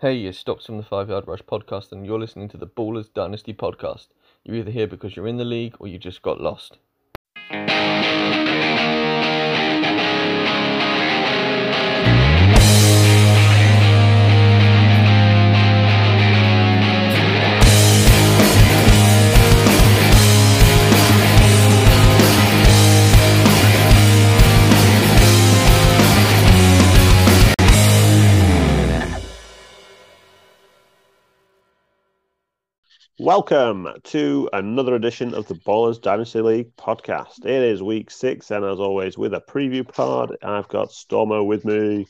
Hey, you stopped from the Five Yard Rush podcast and you're listening to the Ballers Dynasty podcast. You're either here because you're in the league or you just got lost. Welcome to another edition of the Ballers Dynasty League podcast. It is week six, and as always, with a preview pod, I've got Stormo with me.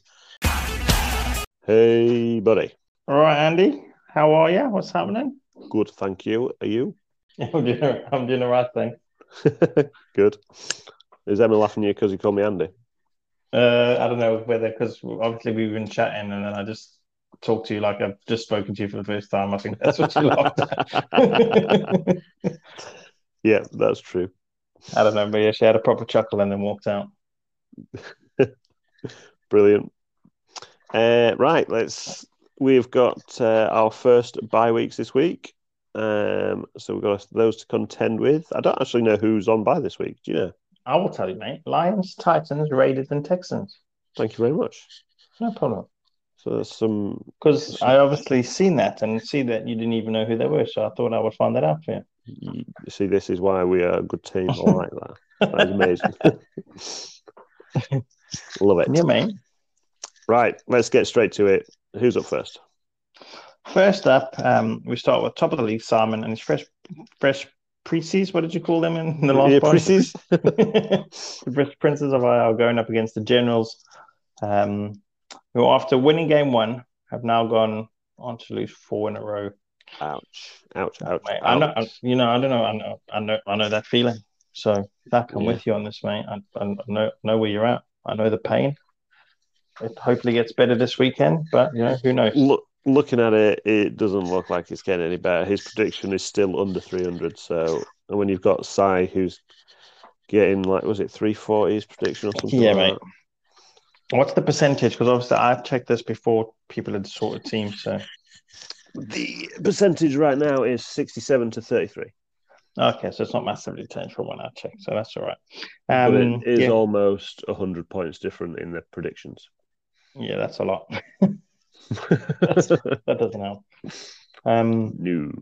Hey, buddy. All right, Andy. How are you? What's happening? Good, thank you. Are you? I'm doing, I'm doing the right thing. Good. Is Emma laughing at you because you called me Andy? Uh, I don't know whether because obviously we've been chatting and then I just talked to you like I've just spoken to you for the first time. I think that's what you at. Yeah, that's true. I don't know, but yeah, she had a proper chuckle and then walked out. Brilliant. Uh, right, let's. We've got uh, our first bye weeks this week. Um, so we've got those to contend with. I don't actually know who's on bye this week. Do you know? I will tell you, mate. Lions, Titans, Raiders, and Texans. Thank you very much. No problem. So there's some. Because I obviously seen that and see that you didn't even know who they were, so I thought I would find that out for you. You see, this is why we are a good team. I like that. That is amazing. Love it. Yeah, mate. Right, let's get straight to it. Who's up first? First up, um, we start with top of the league, Simon, and his fresh, fresh precies. What did you call them in the last Yeah, one? precies. the Princes of Isle going up against the Generals, um, who after winning game one have now gone on to lose four in a row. Ouch! Ouch! Ouch! Mate, I know, I, ouch. you know, I don't know, I know, I know, I know that feeling. So back, I'm Yeah. with you on this, mate. I, I know, know where you're at. I know the pain. It hopefully gets better this weekend, but you know, who knows? Look, looking at it, it doesn't look like it's getting any better. His prediction is still under 300. So, and when you've got Sai, who's getting like, was it 340s prediction or something? Yeah, like mate. What's the percentage? Because obviously I've checked this before people had sorted teams. So? The percentage right now is 67 to 33. okay, so it's not massively changed from when I checked. So that's all right. But Um, it is yeah. almost 100 points different in the predictions. Yeah, that's a lot. that doesn't help. Um, no.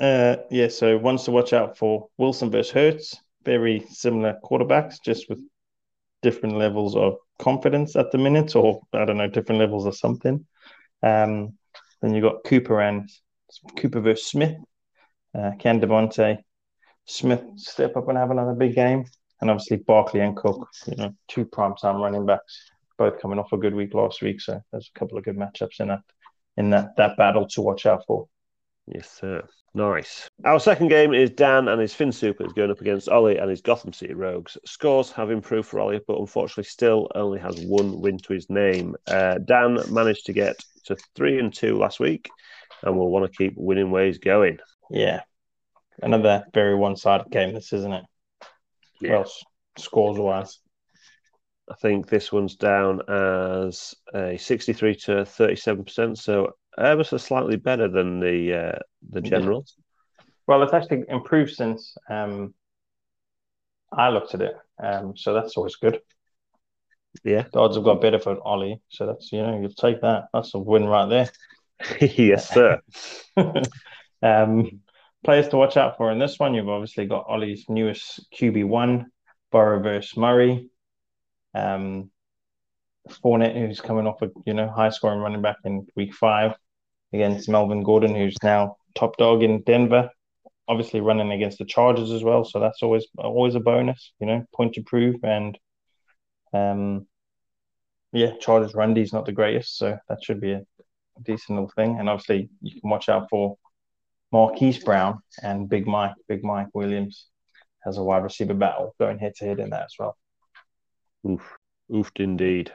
uh, yeah, so ones to watch out for Wilson versus Hurts. Very similar quarterbacks, just with different levels of confidence at the minute, or I don't know, different levels of something. Um, then you've got Cooper and Cooper versus Smith. Uh, Can DeVonta Smith step up and have another big game, and obviously Barkley and Cook. You know, two prime time running backs, both coming off a good week last week. So there's a couple of good matchups in that in that that battle to watch out for. Yes, sir. Nice. Our second game is Dan and his Fin Supers going up against Ollie and his Gotham City Rogues. Scores have improved for Ollie, but unfortunately still only has one win to his name. Uh, Dan managed to get to three and two last week and will want to keep winning ways going. Yeah. Another very one sided game, this isn't it? Yeah. Well, scores wise. I think this one's down as a 63 to 37%, so ever so slightly better than the uh, the Yeah. generals. Well, it's actually improved since um, I looked at it. Um, so that's always good. Yeah. The odds have got better for Ollie. So that's, you know, you'll take that. That's a win right there. yes, sir. um, players to watch out for in this one, you've obviously got Ollie's newest QB1, Burrow versus Murray. Um, Fournette, who's coming off a you know high scoring running back in week five against Melvin Gordon, who's now top dog in Denver. Obviously running against the Chargers as well, so that's always always a bonus, you know, point to prove. And um, yeah, Chargers run D is not the greatest, so that should be a decent little thing. And obviously, you can watch out for Marquise Brown and Big Mike, Big Mike Williams as a wide receiver battle going head to head in that as well. Oof. Oofed indeed.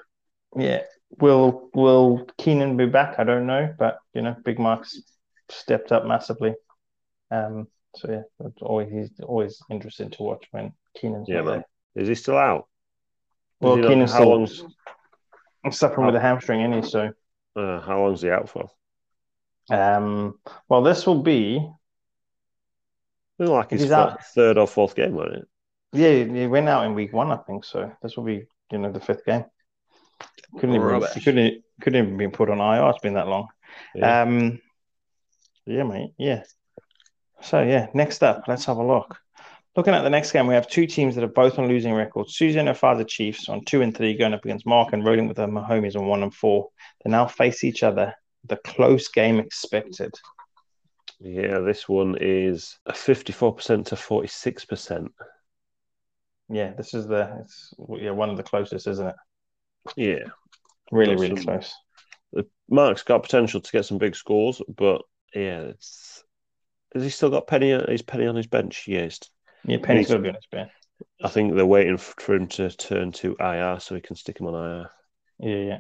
Yeah. Will Will Keenan be back? I don't know, but you know, Big Mike's stepped up massively. Um, so yeah, it's always he's always interesting to watch when Keenan's Yeah, man. there. Is he still out? Well, Is he not- Keenan's how still long's suffering with a hamstring, any so Uh, how long's he out for? Um, well, this will be Looked like his out. third or fourth game, wasn't it? yeah, he went out in week one, I think. So this will be you know the fifth game. Couldn't even Rubbish. couldn't couldn't even be put on IR. It's been that long. Yeah. Um, yeah, mate. Yeah. So yeah, next up, let's have a look. Looking at the next game, we have two teams that are both on losing records. Susie and her father Chiefs on two and three, going up against Mark and rolling with her Mahomes on one and four. They now face each other. The close game expected. yeah, this one is a 54% to 46%. Yeah, this is the it's yeah one of the closest, isn't it? Yeah. Really, really some- close. Mark's got potential to get some big scores, but yeah, it's. Has he still got Penny? Is Penny on his bench? Yes. Yeah, Penny's got to be on his bench. I think they're waiting for him to turn to IR so he can stick him on IR. Yeah, yeah.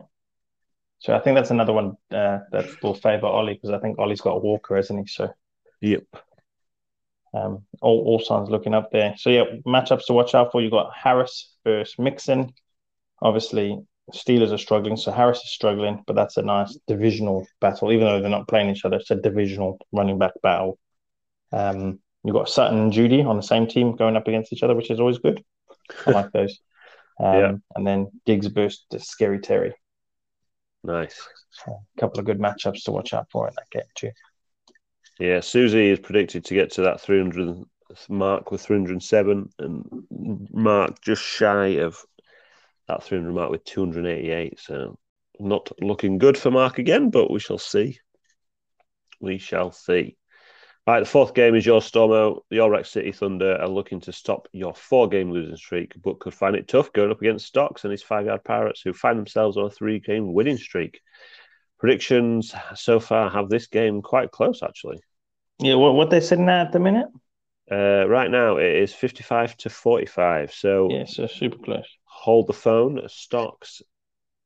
So I think that's another one uh, that will favour Ollie because I think Ollie's got Walker, hasn't he? So Yep. um, all all signs looking up there. So yeah, matchups to watch out for. You've got Harris versus Mixon. Obviously, Steelers are struggling, so Harris is struggling, but that's a nice divisional battle. Even though they're not playing each other, it's a divisional running back battle. Um, you got Sutton and Jeudy on the same team going up against each other, which is always good. I like those. Um, Yeah. And then Diggs to Scary Terry. Nice. A couple of good matchups to watch out for in that game too. Yeah, Susie is predicted to get to that 300 mark with 307, and Mark just shy of that 300 mark with 288. So not looking good for Mark again, but we shall see. We shall see. Right, the fourth game is your Stormo. Your Rex City Thunder are looking to stop your four game losing streak, but could find it tough going up against Stocks and his five yard Pirates, who find themselves on a three game winning streak. Predictions so far have this game quite close, actually. Yeah, what what they sitting at at the minute? Uh, right now, it is 55 to 45. So Yeah, so super close. hold the phone. Stocks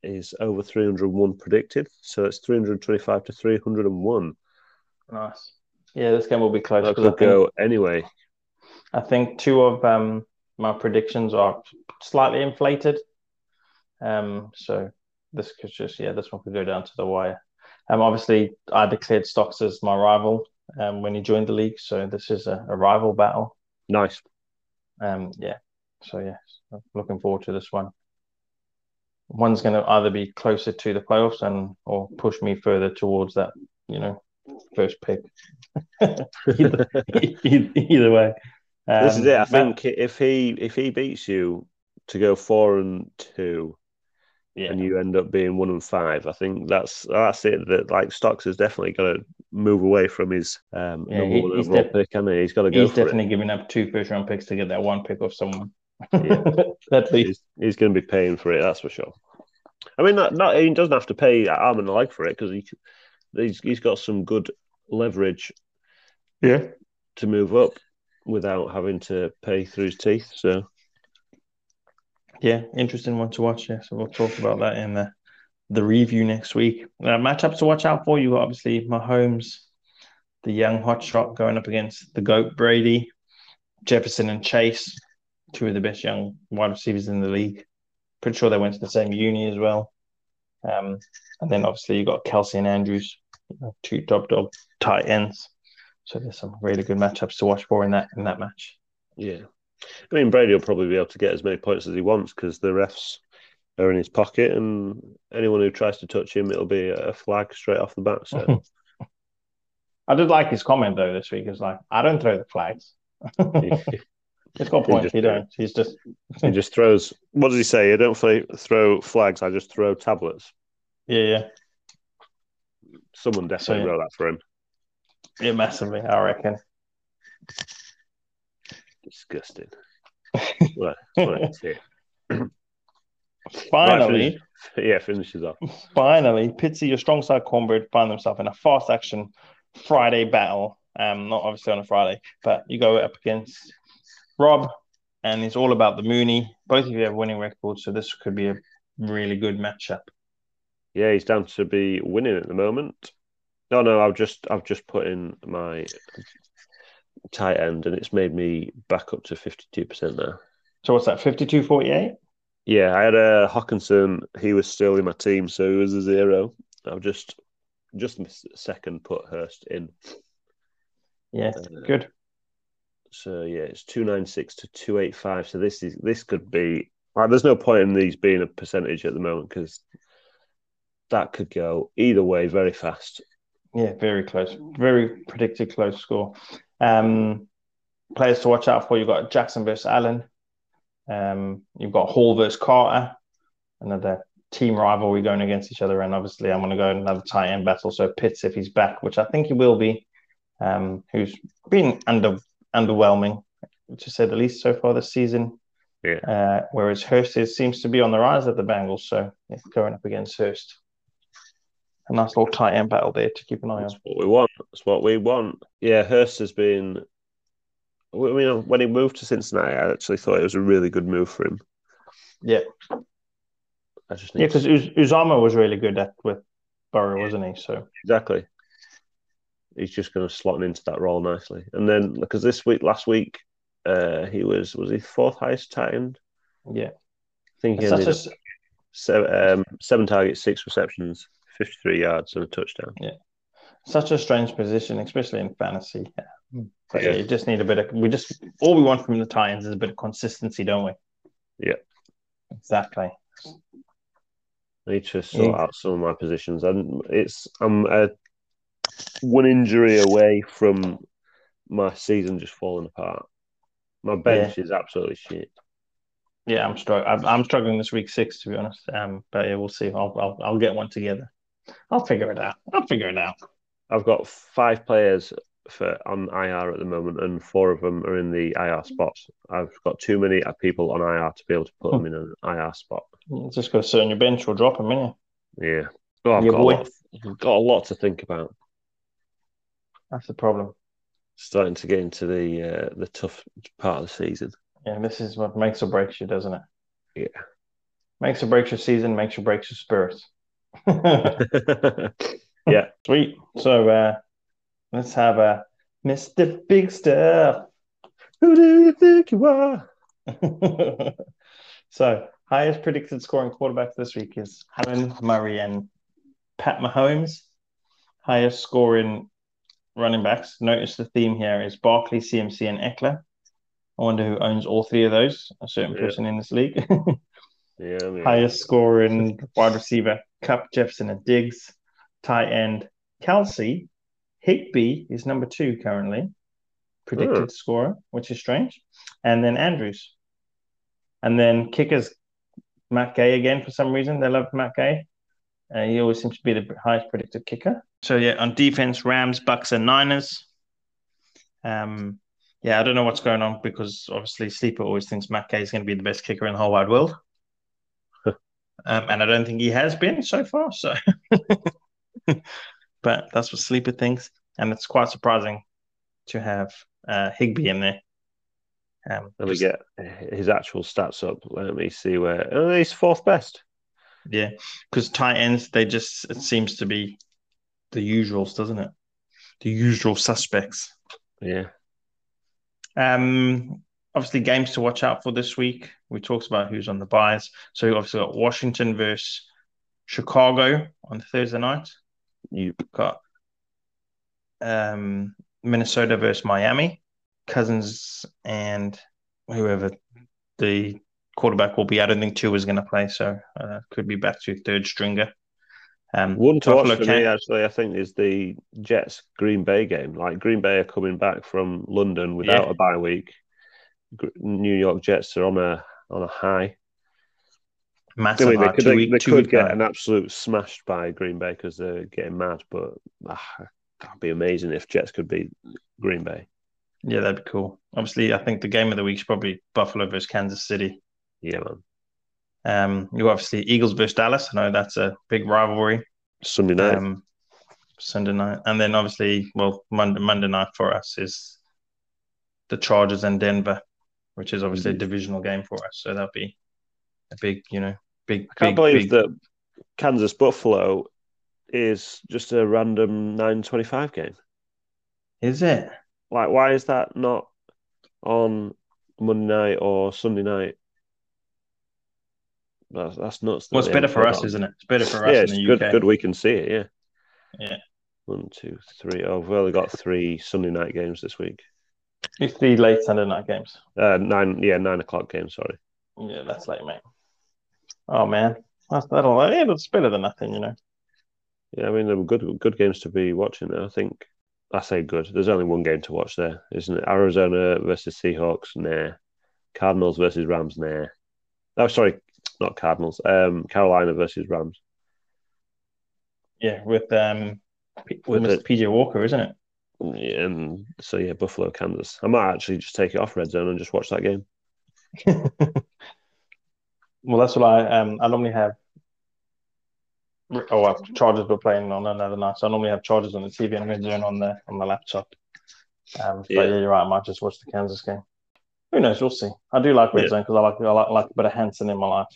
is over 301 predicted. So it's 325 to 301. Nice. Yeah, this game will be close That because I could think, go anyway. I think two of um my predictions are slightly inflated. Um, so this could just yeah, this one could go down to the wire. Um, obviously I declared Stocks as my rival um when he joined the league, so this is a, a rival battle. Nice. Um, yeah. So yeah, so looking forward to this one. One's going to either be closer to the playoffs and or push me further towards that, you know, first pick. either, either, way. this is Um, it. I think if he if he beats you to go four and two, yeah, and you end up being one and five, I think that's that's it. That like Stocks has definitely got to move away from his um, Yeah, number he- one he's overall def- pick, and he? he's got to go he's for definitely giving up two first round picks to get that one pick off someone. Yeah. At least. He's, he's going to be paying for it. That's for sure. I mean, not, not he doesn't have to pay arm and a leg for it because he he's, he's got some good leverage Yeah. to move up without having to pay through his teeth. So Yeah, interesting one to watch. Yeah, so we'll talk about that in the the review next week. Uh, matchups to watch out for. You obviously Mahomes, the young hotshot going up against the goat Brady, Jefferson and Chase, two of the best young wide receivers in the league. Pretty sure they went to the same uni as well. Um, and then obviously you got Kelce and Andrews, two top dog tight ends. So there's some really good matchups to watch for in that in that match. yeah, I mean Brady will probably be able to get as many points as he wants because the refs are in his pocket, and anyone who tries to touch him, it'll be a flag straight off the bat. So I did like his comment though this week. It's like, I don't throw the flags. He's got He points. just- He don't. He's just he just throws. What does he say? I don't throw, throw flags. I just throw tablets. yeah, yeah, Someone definitely So, yeah. wrote that for him. yeah, massively. I reckon. Disgusting. right, right, yeah. Finally, yeah, finishes off. finally, Pitsy, your strong side cornbread, find themselves in a fast action Friday battle. Um, not obviously on a Friday, but you go up against Rob, and it's all about the Mooney. Both of you have winning records, so this could be a really good matchup. Yeah, he's down to be winning at the moment. No, no, I've just I've just put in my tight end, and it's made me back up to fifty two percent now. So what's that? 52-48? Yeah, I had a Hockenson. He was still in my team, so he was a zero. I've just just missed a second put Hurst in. Yeah, Uh, good. So yeah, it's two nine six to two eight five. So this is this could be. Like, there's no point in these being a percentage at the moment because that could go either way very fast. Yeah, very close. Very predicted close score. Um, players to watch out for. You've got Jackson versus Allen. Um, you've got Hall versus Carter. Another team rivalry going against each other. And obviously, I'm going to go another tight end battle. So Pitts, if he's back, which I think he will be, um, who's been under underwhelming, to say the least, so far this season. Yeah. Uh, whereas Hurst is, seems to be on the rise at the Bengals. So yeah, going up against Hurst. A nice little tight end battle there to keep an eye on. That's what we want. That's what we want. Yeah, Hurst has been. I mean, when he moved to Cincinnati, I actually thought it was a really good move for him. Yeah. I just Yeah, need because Uz- Uzomah was really good at with Burrow, wasn't he? So exactly. He's just going to slot into that role nicely, and then because this week, last week, uh, he was was he fourth highest tight end. yeah, I think he It's ended a seven, um, seven targets, six receptions, fifty three yards, and a touchdown. Such a strange position, especially in fantasy. Yeah. But yeah, Yeah. you just need a bit of we just all we want from the Titans is a bit of consistency, don't we? Yeah. Exactly. I need to sort Yeah. out some of my positions, and it's I'm uh, one injury away from my season just falling apart. My bench is absolutely shit. Yeah, I'm struggling. I'm, I'm struggling this week six to be honest. Um, but yeah, we'll see. I'll, I'll I'll get one together. I'll figure it out. I'll figure it out. I've got five players for on IR at the moment, and four of them are in the IR spots. I've got too many people on IR to be able to put them in an IR spot. You just got to sit on your bench or drop them, innit? Yeah, oh, I've Yeah, got, boy. a lot, I've got a lot to think about. That's the problem. Starting to get into the uh, the tough part of the season. Yeah, this is what makes or breaks you, doesn't it? Yeah. Makes or breaks your season, makes or breaks your spirits. yeah, Sweet. So uh let's have a Mr. Big Stuff. who do you think you are? so highest predicted scoring quarterback this week is Allen Murray and Pat Mahomes. Highest scoring running backs. Notice the theme here is Barkley, CMC, and Ekeler. I wonder who owns all three of those. A certain Yeah. person in this league. Yeah, mean, Highest scoring wide receiver, Kupp, Jefferson, and Diggs. Tight end, Kelce. Higbee is number two currently, predicted Hmm. scorer, which is strange. And then Andrews. And then kickers, Matt Gay again for some reason. They love Matt Gay. Uh, he always seems to be the highest predicted kicker. So yeah, on defense, Rams, Bucks, and Niners. Um, yeah, I don't know what's going on because obviously Sleeper always thinks Matt Gay is going to be the best kicker in the whole wide world. Um, and I don't think he has been so far. So, but that's what Sleeper thinks, and it's quite surprising to have uh, Higbee in there. Um, let me get his actual stats up. Let me see where oh, he's fourth best. yeah, because tight ends they just it seems to be the usuals, doesn't it? The usual suspects. Yeah, Um, obviously, games to watch out for this week. We talked about who's on the buys. So we obviously got Washington versus Chicago on Thursday night. You got um, Minnesota versus Miami. Cousins and whoever the quarterback will be. I don't think Tua is going to play, so uh, could be back to third stringer. Um, One to watch for me, actually, I think, is the Jets Green Bay game. Like Green Bay are coming back from London without Yeah. a bye week. New York Jets are on a on a high. I massive mean, they could, they, week, they could get an absolute smashed by Green Bay because they're getting mad, but ah, that'd be amazing if Jets could beat Green Bay. Yeah, that'd be cool. Obviously, I think the game of the week is probably Buffalo versus Kansas City. Yeah, man. Um, you obviously Eagles versus Dallas. I know that's a big rivalry. Sunday night. Um, Sunday night, and then obviously, well, Monday Monday night for us is the Chargers and Denver, which is obviously Mhm. a divisional game for us. So that'll be a big, you know, big. I can't big, believe big- that Kansas Buffalo is just a random nine twenty five game. Is it? Like, why is that not on Monday night or Sunday night? that's, that's nuts. Well, it's better for us, on. isn't it? It's better for us Yeah, in it's the good. UK. Good we can see it. Yeah. Yeah. One, two, three. Oh, we've only got three Sunday night games this week. It's the late Sunday night games. Uh, nine. Yeah, nine o'clock games. Sorry. Yeah, that's late, mate. Oh man, that's that'll yeah, it's better than nothing, you know. Yeah, I mean, there were good. Good games to be watching. There, I think. I say good. There's only one game to watch there, isn't it? Arizona versus Seahawks. Nah. Cardinals versus Rams. Nah. Oh, sorry, not Cardinals. Um, Carolina versus Rams. Yeah, with um, P- With with. PJ Walker, isn't it? Yeah, and so yeah, Buffalo, Kansas. I might actually just take it off Red Zone and just watch that game. well, that's what I um I normally have. Oh, well, Chargers were playing on another night, so I normally have Chargers on the TV and Red Zone on the on the laptop. Um, Yeah. but yeah, you're right. I might just watch the Kansas game. Who knows? We'll see. I do like Red Yeah. Zone because I like I like, like a bit of Hanson in my life.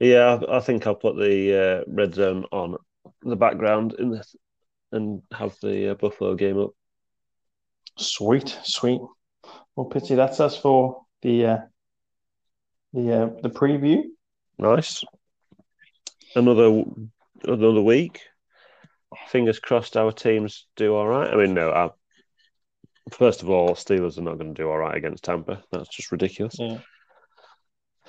Yeah, I, I think I'll put the uh, Red Zone on the background in this and have the uh, Buffalo game up. Sweet, sweet. Well, Pitsy, that's us for the uh, the uh, the preview. Nice. Another another week. Fingers crossed our teams do all right. I mean, no, I, first of all, Steelers are not going to do all right against Tampa. That's just ridiculous. Yeah.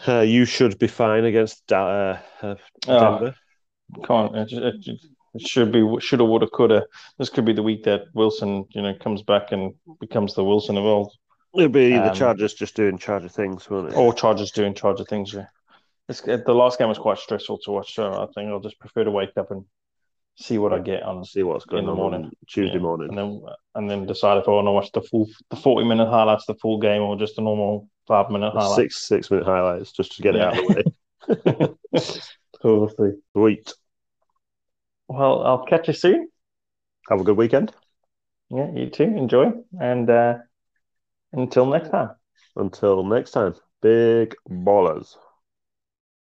Uh, you should be fine against Da- uh, uh, Oh. Can't it, it, it should be shoulda woulda coulda. This could be the week that Wilson, you know, comes back and becomes the Wilson of old. It'll be the Um, Chargers just doing Charger things, won't it? Or Chargers doing Charger things. Yeah, it's, it, the last game was quite stressful to watch, so I think I'll just prefer to wake up and see what I get on, see what's going in the on morning. on Tuesday yeah, morning. and then and then decide if I want to watch the full the forty minute highlights, the full game, or just a normal five minute The highlight. Six six minute highlights just to get it out of the way. So. Sweet. Well, I'll catch you soon. Have a good weekend. Yeah, you too. Enjoy, and uh, until next time. Until next time, big ballers.